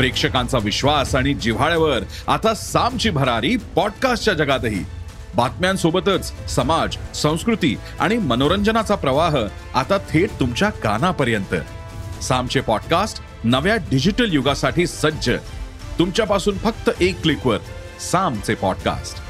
प्रेक्षकांचा विश्वास आणि जिव्हाळ्यावर आता सामची भरारी पॉडकास्टच्या जगातही. बातम्यांसोबतच समाज संस्कृती आणि मनोरंजनाचा प्रवाह आता थेट तुमच्या कानापर्यंत. सामचे पॉडकास्ट नव्या डिजिटल युगासाठी सज्ज. तुमच्यापासून फक्त एक क्लिकवर सामचे पॉडकास्ट.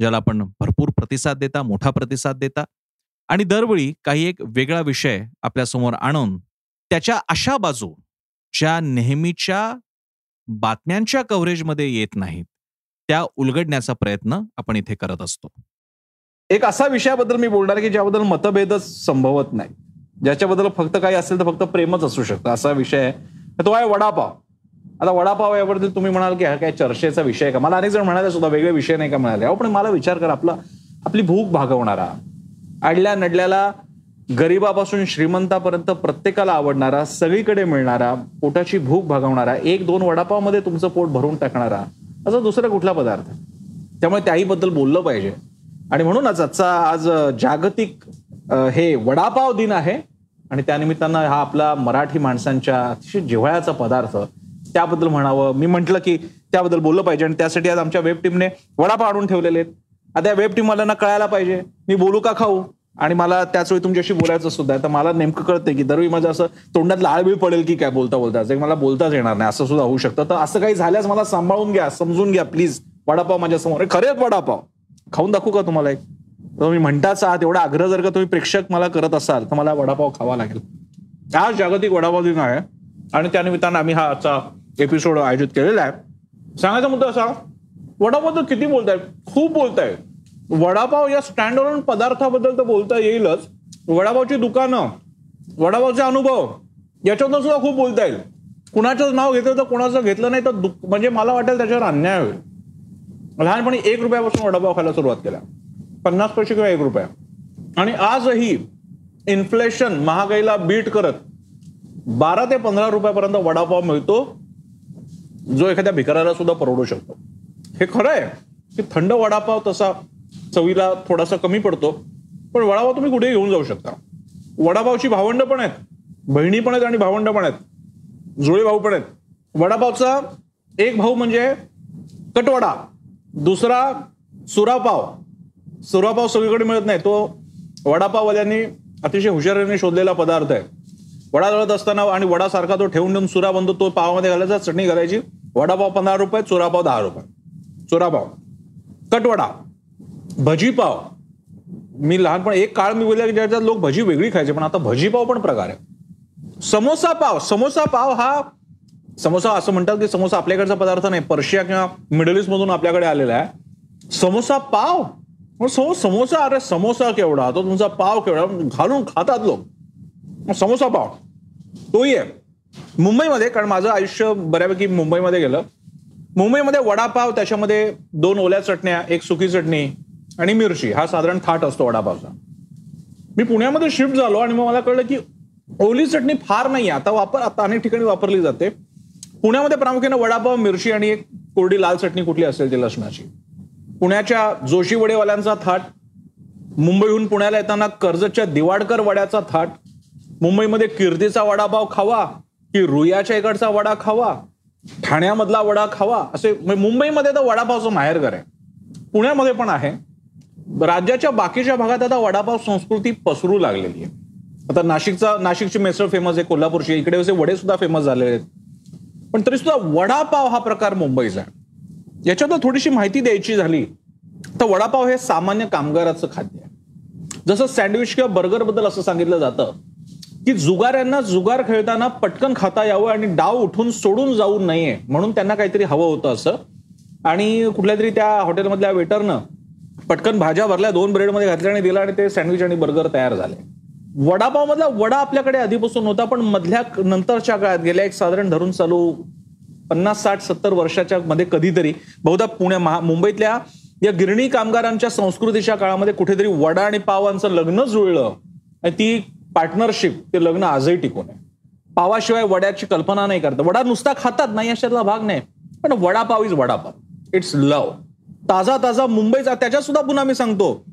ज्याला आपण भरपूर प्रतिसाद देता मोठा प्रतिसाद देता. आणि दरवेळी काही एक वेगळा विषय आपल्यासमोर आणून त्याच्या अशा बाजू ज्या नेहमीच्या बातम्यांच्या कव्हरेजमध्ये येत नाहीत त्या उलगडण्याचा प्रयत्न आपण इथे करत असतो. एक असा विषयाबद्दल मी बोलणार की ज्याबद्दल मतभेदच संभवत नाही. ज्याच्याबद्दल फक्त काही असेल तर फक्त प्रेमच असू शकतं असा विषय आहे. तो आहे वडापाव. आता वडापाव याबद्दल तुम्ही म्हणाल की हा काय चर्चेचा विषय का? मला अनेक जण म्हणाले सुद्धा वेगळे विषय नाही का? म्हणाले. अहो पण मला विचार कर आपला आपली भूक भागवणारा अडल्या नडल्याला गरिबापासून श्रीमंतापर्यंत प्रत्येकाला आवडणारा सगळीकडे मिळणारा पोटाची भूक भागवणारा एक दोन वडापावमध्ये तुमचं पोट भरून टाकणारा असा दुसरा कुठला पदार्थ? त्यामुळे त्याही बद्दल बोललं पाहिजे. आणि म्हणूनच आजचा आज जागतिक हे वडापाव दिन आहे. आणि त्यानिमित्तानं हा आपला मराठी माणसांच्या अतिशय जिव्हाळ्याचा पदार्थ त्याबद्दल म्हणावं. मी म्हटलं की त्याबद्दल बोललं पाहिजे आणि त्यासाठी आज आमच्या वेब टीमने वडापाव आणून ठेवलेले आहेत. आता या वेब टीमवाल्यांना कळायला पाहिजे. मी बोलू का खाऊ? आणि मला त्याच वेळी तुमच्याशी बोलायचं सुद्धा आहे. तर मला नेमकं कळतंय की दरवेळी माझं असं तोंडात लाळबीळ पडेल की काय बोलता बोलता. मला बोलताच येणार नाही. असं सुद्धा होऊ शकतं. तर असं काही झाल्यास मला सांभाळून घ्या समजून घ्या प्लीज वडापाव माझ्यासमोर खरेच वडापाव खाऊन दाखवू का तुम्हाला एक? तुम्ही म्हणताच आहात एवढा आग्रह जर का तुम्ही प्रेक्षक मला करत असाल तर मला वडापाव खावा लागेल. आज जागतिक वडापाव दिन आहे. आणि त्यानिमित्तानं आम्ही हा आजचा एपिसोड आयोजित केलेला आहे. सांगायचा मुद्दा असा वडापाव तर किती बोलताय? खूप बोलताय. वडापाव या स्टँड ऑन पदार्थाबद्दल तर बोलता येईलच. वडापावची दुकानं वडापावचे अनुभव याच्यातून सुद्धा खूप बोलता येईल. कुणाचंच नाव घेतलं तर कुणाचं घेतलं नाही तर म्हणजे मला वाटेल त्याच्यावर अन्याय होईल. लहानपणी एक रुपयापासून वडापाव खायला सुरुवात केला. पन्नास पैसे किंवा एक रुपया. आणि आजही इन्फ्लेशन महागाईला बीट करत बारा ते पंधरा रुपयापर्यंत वडापाव मिळतो. जो एखाद्या भिकाराला सुद्धा परवडू शकतो. हे खरं आहे की थंड वडापाव तसा चवीला थोडासा कमी पडतो पण वडापाव तुम्ही कुठेही घेऊन जाऊ शकता. वडापावची भावंड पण आहेत बहिणी पण आहेत आणि भावंड पण आहेत जुळे भाऊ पण आहेत. वडापावचा एक भाऊ म्हणजे कटवडा दुसरा सुरापाव. सुरापाव सगळीकडे मिळत नाही तो वडापाववाल्यांनी अतिशय हुशारीने शोधलेला पदार्थ आहे. वडा जळत असताना आणि वडासारखा तो ठेवून ठेवून चुरा बनतो तो पावामध्ये घालायचा चटणी घालायची. वडापाव पंधरा रुपये चुरापाव दहा रुपये. चुरापाव. कटवडा. भजीपाव. मी लहानपणी एक काळ मी बोलले की ज्याच्यात लोक भजी वेगळी खायचे पण आता भजीपाव पण प्रकार आहे. समोसा पाव. समोसा पाव हा समोसा असं म्हणतात की समोसा आपल्याकडचा पदार्थ नाही पर्शिया किंवा मिडल ईस्ट मधून आपल्याकडे आलेला आहे. समोसा पाव? समोसा अरे समोसा केवढा? तो तुमचा पाव केवढा? घालून खातात लोक. समोसा पाव. तोही आहे. मुंबईमध्ये कारण माझं आयुष्य बऱ्यापैकी मुंबईमध्ये गेलं. मुंबईमध्ये वडापाव त्याच्यामध्ये दोन ओल्या चटण्या एक सुकी चटणी आणि मिरची. हा साधारण थाट असतो वडापावचा. मी पुण्यामध्ये शिफ्ट झालो आणि मग मला कळलं की ओली चटणी फार नाही आता वापर आता अनेक ठिकाणी वापरली जाते. पुण्यामध्ये प्रामुख्याने वडापाव मिरची आणि एक कोरडी लाल चटणी कुठली असेल ती लसणाची. पुण्याच्या जोशी वडेवाल्यांचा थाट मुंबईहून पुण्याला येताना कर्जतच्या दिवाडकर वड्याचा थाट मुंबईमध्ये कीर्तीचा वडापाव खावा की रुयाच्या इकडचा वडा खावा? ठाण्यामधला वडा खावा? असे मुंबईमध्ये तर वडापावचं माहेरघर आहे. पुण्यामध्ये पण आहे. राज्याच्या बाकीच्या भागात आता वडापाव संस्कृती पसरू लागलेली आहे. आता नाशिकचा नाशिकची मिसळ फेमस आहे कोल्हापूरची इकडे असे वडे सुद्धा फेमस झालेले आहेत. पण तरी सुद्धा वडापाव हा प्रकार मुंबईचा आहे. याच्यात थोडीशी माहिती द्यायची झाली तर वडापाव हे सामान्य कामगाराचं खाद्य आहे. जसं सँडविच किंवा बर्गरबद्दल असं सांगितलं जातं की जुगाऱ्यांना जुगार खेळताना पटकन खाता यावं आणि डाव उठून सोडून जाऊ नये म्हणून त्यांना काहीतरी हवं होतं असं. आणि कुठल्या तरी त्या हॉटेलमधल्या वेटरनं पटकन भाज्या भरल्या दोन ब्रेडमध्ये घातल्या आणि दिला आणि ते सँडविच आणि बर्गर तयार झाले. वडापावमधला वडा आपल्याकडे आधीपासून होता पण मधल्या नंतरच्या काळात गेल्या एक साधारण धरून चालू पन्नास साठ सत्तर वर्षाच्या मध्ये कधीतरी बहुधा पुण्या महा मुंबईतल्या या गिरणी कामगारांच्या संस्कृतीच्या काळामध्ये कुठेतरी वडा आणि पावांचं लग्न जुळलं. आणि ती पार्टनरशिप ते लग्न आजही टिकून आहे. पावाशिवाय वड्याची कल्पना नाही करत. वडा नुसता खातात नाही अशातला भाग नाही. पण vada pav is vada pav. It's love ताजा ताजा मुंबईचा त्याच्यात सुद्धा पुन्हा मी सांगतो.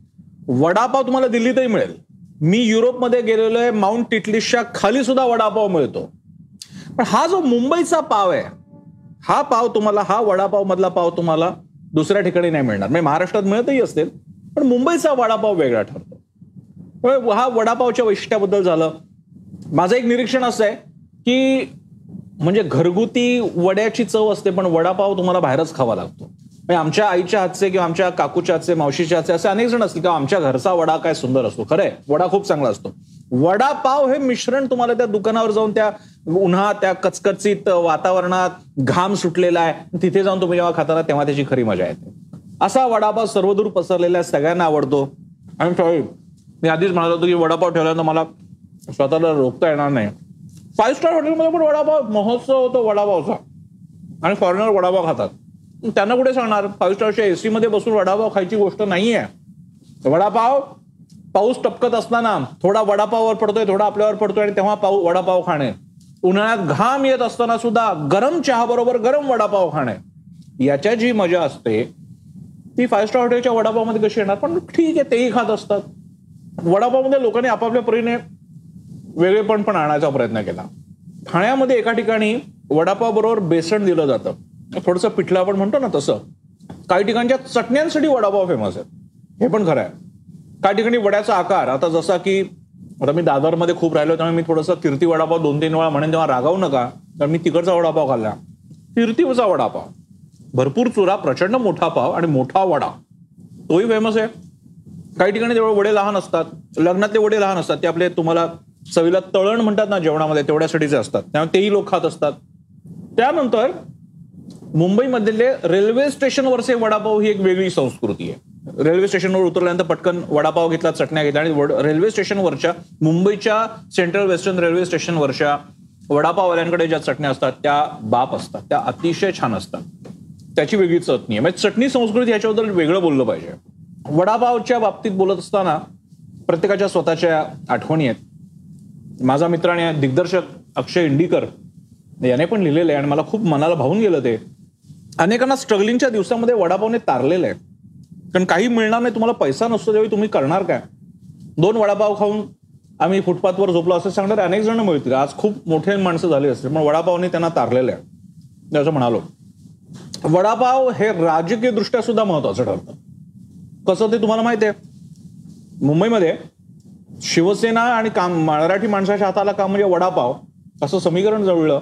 वडापाव तुम्हाला दिल्लीतही मिळेल. मी युरोपमध्ये गेलेलो आहे माउंट टिटलिसच्या खाली सुद्धा वडापाव मिळतो. पण हा जो मुंबईचा पाव आहे हा पाव तुम्हाला हा वडापाव मधला पाव तुम्हाला दुसऱ्या ठिकाणी नाही मिळणार. म्हणजे महाराष्ट्रात मिळतही असतील पण मुंबईचा वडापाव वेगळा ठरतो. हा वडापावच्या वैशिष्ट्याबद्दल झालं. माझं एक निरीक्षण असं आहे की म्हणजे घरगुती वड्याची चव असते पण वडापाव तुम्हाला बाहेरच खावा लागतो. म्हणजे आमच्या आईच्या हातचे किंवा आमच्या काकूच्या हातचे मावशीच्या हातचे असे अनेक जण असतील किंवा आमच्या घरचा वडा काय सुंदर असतो. खरंय वडा खूप चांगला असतो. वडापाव हे मिश्रण तुम्हाला त्या दुकानावर जाऊन त्या उन्हात त्या कचकचीत वातावरणात घाम सुटलेला आहे तिथे जाऊन तुम्ही जेव्हा खाताना तेव्हा त्याची खरी मजा येते. असा वडापाव सर्वदूर पसरलेला सगळ्यांना आवडतो. आणि मी आधीच म्हणत होतो की वडापाव ठेवल्यानंतर मला स्वतःला रोखता येणार नाही. फाईव्ह स्टार हॉटेलमध्ये पण वडापाव महोत्सव होतो वडापावचा. आणि फॉरेनर वडापाव खातात. त्यांना कुठे सांगणार? फाईव्ह स्टारच्या एसी मध्ये बसून वडापाव खायची गोष्ट नाहीये. वडापाव पाऊस टपकत असताना थोडा वडापाववर पडतोय थोडा आपल्यावर पडतोय आणि तेव्हा पाऊ वडापाव खाणे. उन्हाळ्यात घाम येत असताना सुद्धा गरम चहा बरोबर गरम वडापाव खाणे. याच्या जी मजा असते ती फाईव्ह स्टार हॉटेलच्या वडापावमध्ये कशी येणार? पण ठीक आहे तेही खात असतात. वडापावमध्ये लोकांनी आपापल्या परीने वेगळेपण पण आणायचा प्रयत्न केला. ठाण्यामध्ये एका ठिकाणी वडापाव बरोबर बेसन दिलं जातं. थोडंसं पिठलं आपण म्हणतो ना तसं. काही ठिकाणच्या चटण्यांसाठी वडापाव फेमस आहे हे पण खरं आहे. काही ठिकाणी वड्याचा आकार आता जसा की आता मी दादरमध्ये खूप राहिलो त्यामुळे मी थोडंसं तिरती वडापाव दोन तीन वेळा म्हणेन तेव्हा रागावू नका. तर मी तिकडचा वडापाव खाल्ला. तिरतीचा वडापाव. भरपूर चुरा प्रचंड मोठा पाव आणि मोठा वडा. तोही फेमस आहे. काही ठिकाणी तेवढे वडे लहान असतात लग्नातले वडे लहान असतात ते आपले तुम्हाला चवीला तळण म्हणतात ना जेवणामध्ये तेवढ्यासाठीचे असतात. त्यामुळे तेही लोक खात असतात. त्यानंतर मुंबईमधले रेल्वे स्टेशनवरचे वडापाव ही एक वेगळी संस्कृती आहे. रेल्वे स्टेशनवर उतरल्यानंतर पटकन वडापाव घेतला चटण्या घेतल्या आणि रेल्वे स्टेशनवरच्या मुंबईच्या सेंट्रल वेस्टर्न रेल्वे स्टेशनवरच्या वडापाववाल्यांकडे ज्या चटण्या असतात त्या बाप असतात. त्या अतिशय छान असतात. त्याची वेगळी चटणी आहे. म्हणजे चटणी संस्कृती ह्याच्याबद्दल वेगळं बोललं पाहिजे. वडापावच्या बाबतीत बोलत असताना प्रत्येकाच्या स्वतःच्या आठवणी आहेत. माझा मित्र आणि दिग्दर्शक अक्षय इंडीकर याने पण लिहिलेलं आहे आणि मला खूप मनाला भावून गेलं ते. अनेकांना स्ट्रगलिंगच्या दिवसामध्ये वडापावने तारलेलं आहे. कारण काही मिळणार नाही तुम्हाला पैसा नसतो त्यावेळी तुम्ही करणार काय? दोन वडापाव खाऊन आम्ही फुटपाथवर झोपलो असं सांगणारे अनेक जण मिळतील. आज खूप मोठे माणसं झाली असतील पण वडापावने त्यांना तारलेलं आहे. असं म्हणालो. वडापाव हे राजकीय दृष्ट्या सुद्धा महत्वाचं ठरतं. कसं ते तुम्हाला माहिती आहे? मुंबईमध्ये शिवसेना आणि काम मराठी माणसाच्या हाताला काम म्हणजे वडापाव असं समीकरण जवळलं.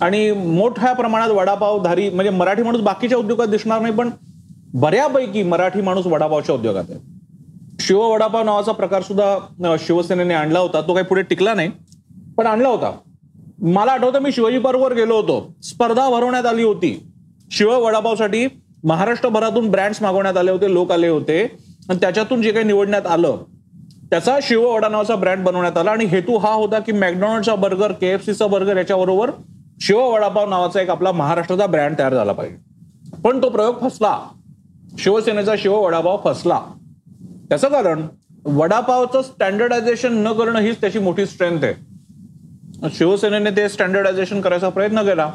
आणि मोठ्या प्रमाणात वडापावधारी म्हणजे मराठी माणूस बाकीच्या उद्योगात दिसणार नाही पण बऱ्यापैकी मराठी माणूस वडापावच्या उद्योगात आहे. शिव वडापाव नावाचा प्रकार सुद्धा शिवसेनेने आणला होता. तो काही पुढे टिकला नाही पण आणला होता. मला आठवतं मी शिवाजी पार्कवर गेलो होतो. स्पर्धा भरवण्यात आली होती. शिव वडापावसाठी महाराष्ट्रभरातून ब्रँड्स मागवण्यात आले होते लोक आले होते. आणि त्याच्यातून जे काही निवडण्यात आलं त्याचा शिव वडा नावाचा ब्रँड बनवण्यात आला. आणि हेतू हा होता की मॅकडॉनल्डचा बर्गर केएफसीचा बर्गर याच्याबरोबर शिव वडापाव नावाचा एक आपला महाराष्ट्राचा ब्रँड तयार झाला पाहिजे. पण तो प्रयोग फसला. शिवसेनेचा शिव वडापाव फसला. त्याचं कारण वडापावचं स्टँडर्डायझेशन न करणं हीच त्याची मोठी स्ट्रेंथ आहे. शिवसेनेने ते स्टँडर्डायझेशन करायचा प्रयत्न केला.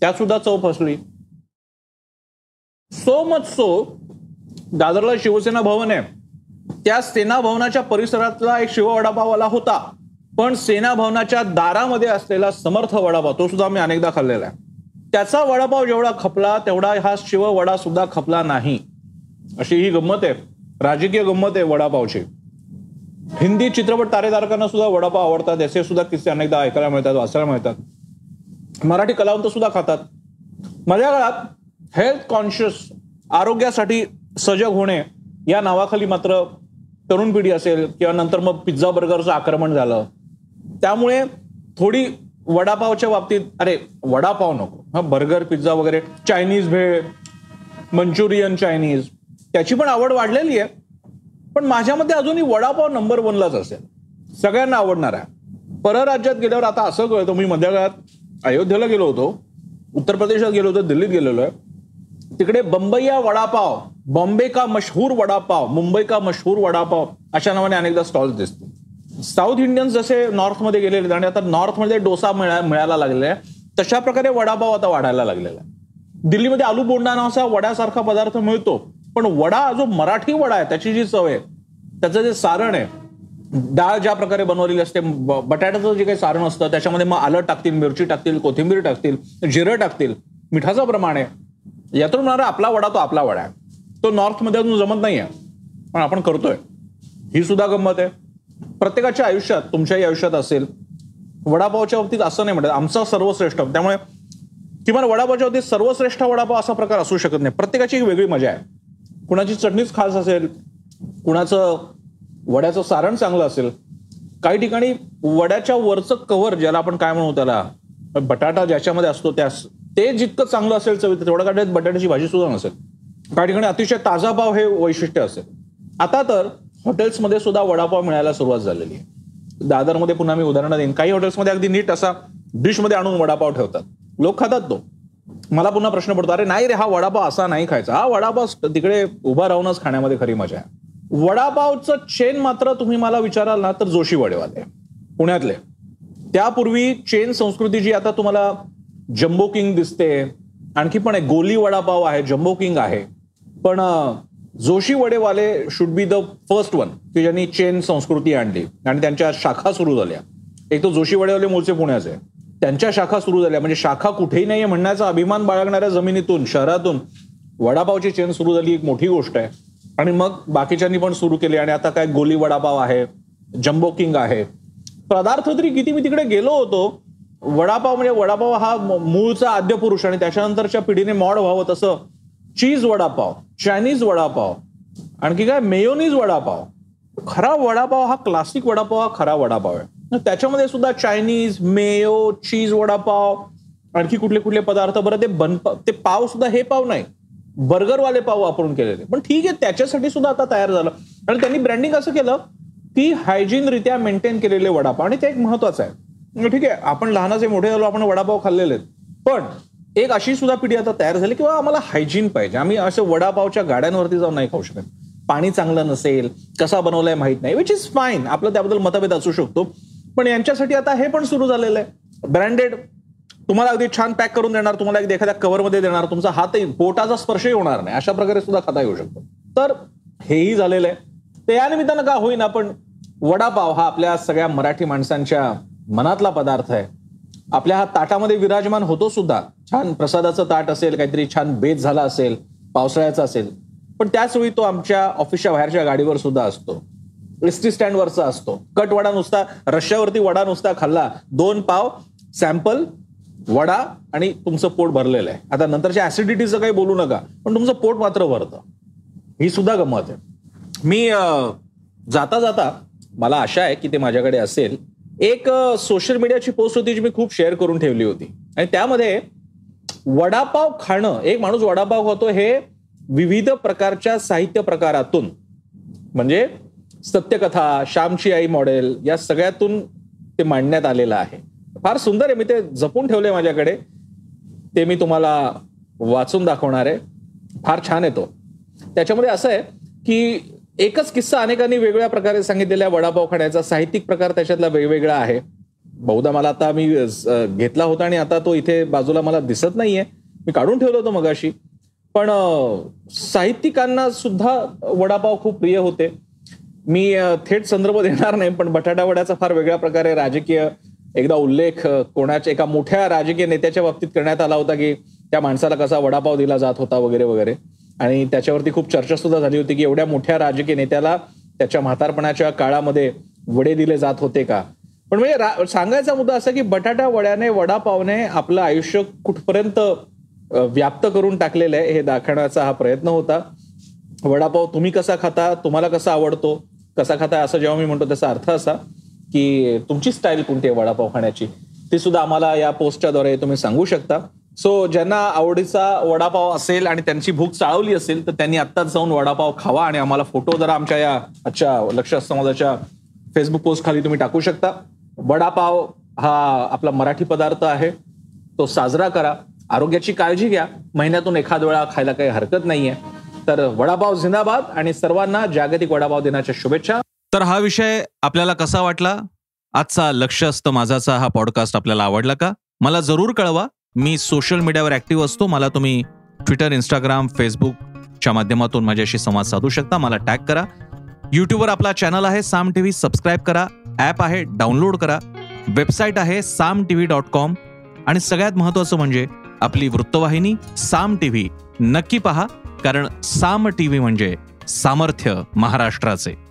त्यात सुद्धा चव फसली. सो मच सो दादरला शिवसेना भवन आहे त्या सेना भवनाच्या परिसरातला एक शिव वडापाववाला होता. पण सेना भवनाच्या दारामध्ये असलेला समर्थ वडापाव तो सुद्धा मी अनेकदा खाल्लेला आहे. त्याचा वडापाव जेवढा खपला तेवढा हा शिव वडा सुद्धा खपला नाही. अशी ही गंमत आहे. राजकीय गंमत आहे वडापावची. हिंदी चित्रपट तारेदारकांना सुद्धा वडापाव आवडतात. याचे सुद्धा किस्से अनेकदा ऐकायला मिळतात वाचायला मिळतात. मराठी कलावंत सुद्धा खातात. माझ्या काळात हेल्थ कॉन्शियस आरोग्यासाठी सजग होणे या नावाखाली मात्र तरुण पिढी असेल किंवा नंतर मग पिझ्झा बर्गरचं आक्रमण झालं. त्यामुळे थोडी वडापावच्या बाबतीत अरे वडापाव नको. हा बर्गर पिझ्झा वगैरे चायनीज भेळ मंचुरियन चायनीज त्याची पण आवड वाढलेली आहे. पण माझ्यामध्ये अजूनही वडापाव नंबर वनलाच असेल. सगळ्यांना आवडणार आहे. परराज्यात गेल्यावर आता असं कळतं मी मध्य काळात अयोध्येला गेलो होतो. उत्तर प्रदेशात गेलो होतो दिल्लीत गेलेलो आहे. तिकडे बंबईया वडापाव बॉम्बे का मशहूर वडापाव मुंबई का मशहूर वडापाव अशा नावाने अनेकदा स्टॉल्स दिसतील साऊथ इंडियन्स जसे नॉर्थमध्ये गेलेले आणि आता नॉर्थमध्ये डोसा मिळायला लागलेला आहे तशा प्रकारे वडापाव आता वाढायला लागलेला आहे. दिल्लीमध्ये आलू बोंडा नावाचा वड्यासारखा पदार्थ मिळतो पण वडा जो मराठी वडा आहे त्याची जी चव आहे त्याचं जे सारण आहे डाळ ज्या प्रकारे बनवलेली असते बटाट्याचं जे काही सारण असतं त्याच्यामध्ये मग आलं टाकतील मिरची टाकतील कोथिंबीर टाकतील जिरं टाकतील मिठाचं प्रमाण आहे यातून म्हणणारा आपला वडा तो आपला वडा आहे. तो नॉर्थमध्ये अजून जमत नाही आहे पण आपण करतोय. ही सुद्धा गंमत आहे. प्रत्येकाच्या आयुष्यात तुमच्याही आयुष्यात असेल वडापावच्या बाबतीत असं नाही म्हणत. आमचा सर्वश्रेष्ठ. त्यामुळे किमान वडापावच्या बाबतीत सर्वश्रेष्ठ वडापाव असा प्रकार असू शकत नाही. प्रत्येकाची एक वेगळी मजा आहे. कुणाची चटणीच खास असेल कुणाचं वड्याचं सारण चांगलं असेल काही ठिकाणी वड्याच्या वरचं कव्हर ज्याला आपण काय म्हणू त्याला बटाटा ज्याच्यामध्ये असतो त्या ते जितकं चांगलं असेल चवीत तेवढं काढण्यात बटाट्याची भाजी सुद्धा नसेल. काही ठिकाणी अतिशय ताजा पाव हे वैशिष्ट्य असेल. आता तर हॉटेल्समध्ये सुद्धा वडापाव मिळायला सुरुवात झालेली आहे. दादरमध्ये पुन्हा मी उदाहरणं देईन. काही हॉटेल्समध्ये अगदी नीट असा डिशमध्ये आणून वडापाव ठेवतात. लोक खातात तो. मला पुन्हा प्रश्न पडतो अरे नाही रे हा वडापाव असा नाही खायचा. हा वडापाव तिकडे उभा राहूनच खाण्यामध्ये खरी मजा आहे. वडापावचं चेन मात्र तुम्ही मला विचाराल ना तर जोशी वडेवाले. पुण्यातले. त्यापूर्वी चेन संस्कृती जी आता तुम्हाला जम्बो किंग दिसते. आणखी पण आहे गोली वडापाव आहे जम्बो किंग आहे. पण Joshi Vadewale should be the first one की ज्यांनी चेन संस्कृती आणली. आणि त्यांच्या शाखा सुरू झाल्या. एक तो जोशी वडेवाले मूळचे पुण्याचे. त्यांच्या शाखा सुरू झाल्या. म्हणजे शाखा कुठेही नाहीये म्हणण्याचा अभिमान बाळगणाऱ्या जमिनीतून शहरातून वडापावची चेन सुरू झाली एक मोठी गोष्ट आहे. आणि मग बाकीच्यांनी पण सुरू केली. आणि आता काय गोली वडापाव आहे जम्बो किंग आहे. पदार्थ तरी किती मी तिकडे गेलो होतो वडापाव म्हणजे वडापाव हा मूळचा आद्य पुरुष आणि त्याच्यानंतरच्या पिढीने मॉड व्हावं तसं चीज वडापाव चायनीज वडापाव आणखी काय? मेयोनीज वडापाव. खरा वडापाव हा क्लासिक वडापाव हा खरा वडापाव आहे. त्याच्यामध्ये सुद्धा चायनीज मेयो चीज वडापाव आणखी कुठले कुठले पदार्थ बरं ते बन ते पाव सुद्धा हे पाव नाही. बर्गरवाले पाव वापरून केलेले. पण ठीक आहे त्याच्यासाठी सुद्धा आता तयार झालं. आणि त्यांनी ब्रँडिंग असं केलं की हायजीन रित्या मेंटेन केलेले वडापाव. आणि ते एक महत्वाचं आहे. म्हणजे ठीक आहे आपण लहानाचे मोठे झालो आपण वडापाव खाल्लेले आहेत. पण एक अशी सुद्धा पिढी आता तयार झाली किंवा आम्हाला हायजीन पाहिजे. आम्ही असे वडापावच्या गाड्यांवरती जाऊन नाही खाऊ शकत. पाणी चांगलं नसेल कसा बनवलाय माहीत नाही विच इज फाईन आपलं त्याबद्दल मतभेद असू शकतो. पण यांच्यासाठी आता हे पण सुरू झालेलं आहे. ब्रँडेड तुम्हाला अगदी छान पॅक करून देणार तुम्हाला एक एखाद्या कव्हरमध्ये देणार तुमचा हातही पोटाचा स्पर्शही होणार नाही. अशा प्रकारे सुद्धा खाता येऊ शकतो. तर हेही झालेलं आहे. तर या निमित्तानं का होईना पण वडापाव हा आपल्या सगळ्या मराठी माणसांच्या मनातला पदार्थ आहे. आपल्या हा ताटामध्ये विराजमान होतो सुद्धा. छान प्रसादाचं ताट असेल काहीतरी छान बेत झाला असेल पावसाळ्याचा असेल. पण त्याच वेळी तो आमच्या ऑफिसच्या बाहेरच्या गाडीवर सुद्धा असतो. एस टी स्टँडवरचा असतो. कट वडा नुसता रश्यावरती वडा नुसता खाल्ला दोन पाव सॅम्पल वडा आणि तुमचं पोट भरलेलं आहे. आता नंतरच्या ऍसिडिटीचं काही बोलू नका पण तुमचं पोट मात्र भरतं. ही सुद्धा गंमत आहे. मी जाता जाता मला आशा आहे की ते माझ्याकडे असेल. एक सोशल मीडियाची पोस्ट होती जी मी खूप शेअर करून ठेवली होती. आणि त्यामध्ये वडापाव खाणं एक माणूस वडापाव खातो हे विविध प्रकारच्या साहित्य प्रकारातून. म्हणजे सत्यकथा श्यामची आई मॉडेल या सगळ्यातून ते मांडण्यात आलेलं आहे. फार सुंदर आहे मी ते जपून ठेवले माझ्याकडे. ते मी तुम्हाला वाचून दाखवणार आहे. फार छान येतो त्याच्यामध्ये असं आहे की एकच किस्सा अनेकांनी वेगवेगळ्या प्रकारे सांगितलेला आहे वडापाव खाण्याचा साहित्यिक प्रकार त्याच्यातला वेगवेगळा आहे. बहुधा मला आता मी घेतला होता आणि आता तो इथे बाजूला मला दिसत नाहीये. मी काढून ठेवलं होतं मगाशी. पण साहित्यिकांना सुद्धा वडापाव खूप प्रिय होते. मी थेट संदर्भ देणार नाही पण बटाटा वड्याचा फार वेगळ्या प्रकारे राजकीय एकदा उल्लेख कोणाच्या एका मोठ्या राजकीय नेत्याच्या बाबतीत करण्यात आला होता की त्या माणसाला कसा वडापाव दिला जात होता वगैरे वगैरे. आणि त्याच्यावरती खूप चर्चा सुद्धा झाली होती की एवढ्या मोठ्या राजकीय नेत्याला त्याच्या म्हातारपणाच्या काळामध्ये वडे दिले जात होते का? पण म्हणजे सांगायचा मुद्दा असा की बटाटा वड्याने वडापावने आपलं आयुष्य कुठपर्यंत व्याप्त करून टाकलेलं आहे हे दाखवण्याचा हा प्रयत्न होता. वडापाव तुम्ही कसा खाता तुम्हाला कसा आवडतो कसा खाता असं जेव्हा मी म्हणतो त्याचा अर्थ असा की तुमची स्टाईल कोणती आहे वडापाव खाण्याची? ती सुद्धा आम्हाला या पोस्टच्याद्वारे तुम्ही सांगू शकता. सो ज्यांना आवडीचा वडापाव असेल आणि त्यांची भूक चाळवली असेल तर त्यांनी आत्ताच जाऊन वडापाव खावा आणि आम्हाला फोटो जरा आमच्या या आजच्या लक्ष समाजाच्या फेसबुक पोस्ट खाली तुम्ही टाकू शकता. वडापाव हा आपला मराठी पदार्थ आहे. तो साजरा करा. आरोग्याची काळजी घ्या. महिन्यातून एखाद वेळा खायला काही हरकत नाहीये. तर वडापाव जिंदाबाद आणि सर्वांना जागतिक वडापाव दिनाच्या शुभेच्छा. तर हा विषय आपल्याला कसा वाटला? आजचा लक्ष असतं माझाचा हा पॉडकास्ट आपल्याला आवडला का? मला जरूर कळवा. मी सोशल मीडियावर ॲक्टिव्ह असतो. मला तुम्ही ट्विटर इंस्टाग्राम फेसबुकच्या माध्यमातून माझ्याशी संवाद साधू शकता. मला टॅग करा. यूट्यूबवर आपला चॅनल आहे. साम टी व्ही सबस्क्राईब करा. ॲप आहे. डाउनलोड करा. वेबसाईट आहे Saam T V dot com आणि सगळ्यात महत्त्वाचं म्हणजे आपली वृत्तवाहिनी साम टी व्ही नक्की पहा कारण साम टी व्ही म्हणजे सामर्थ्य महाराष्ट्राचे.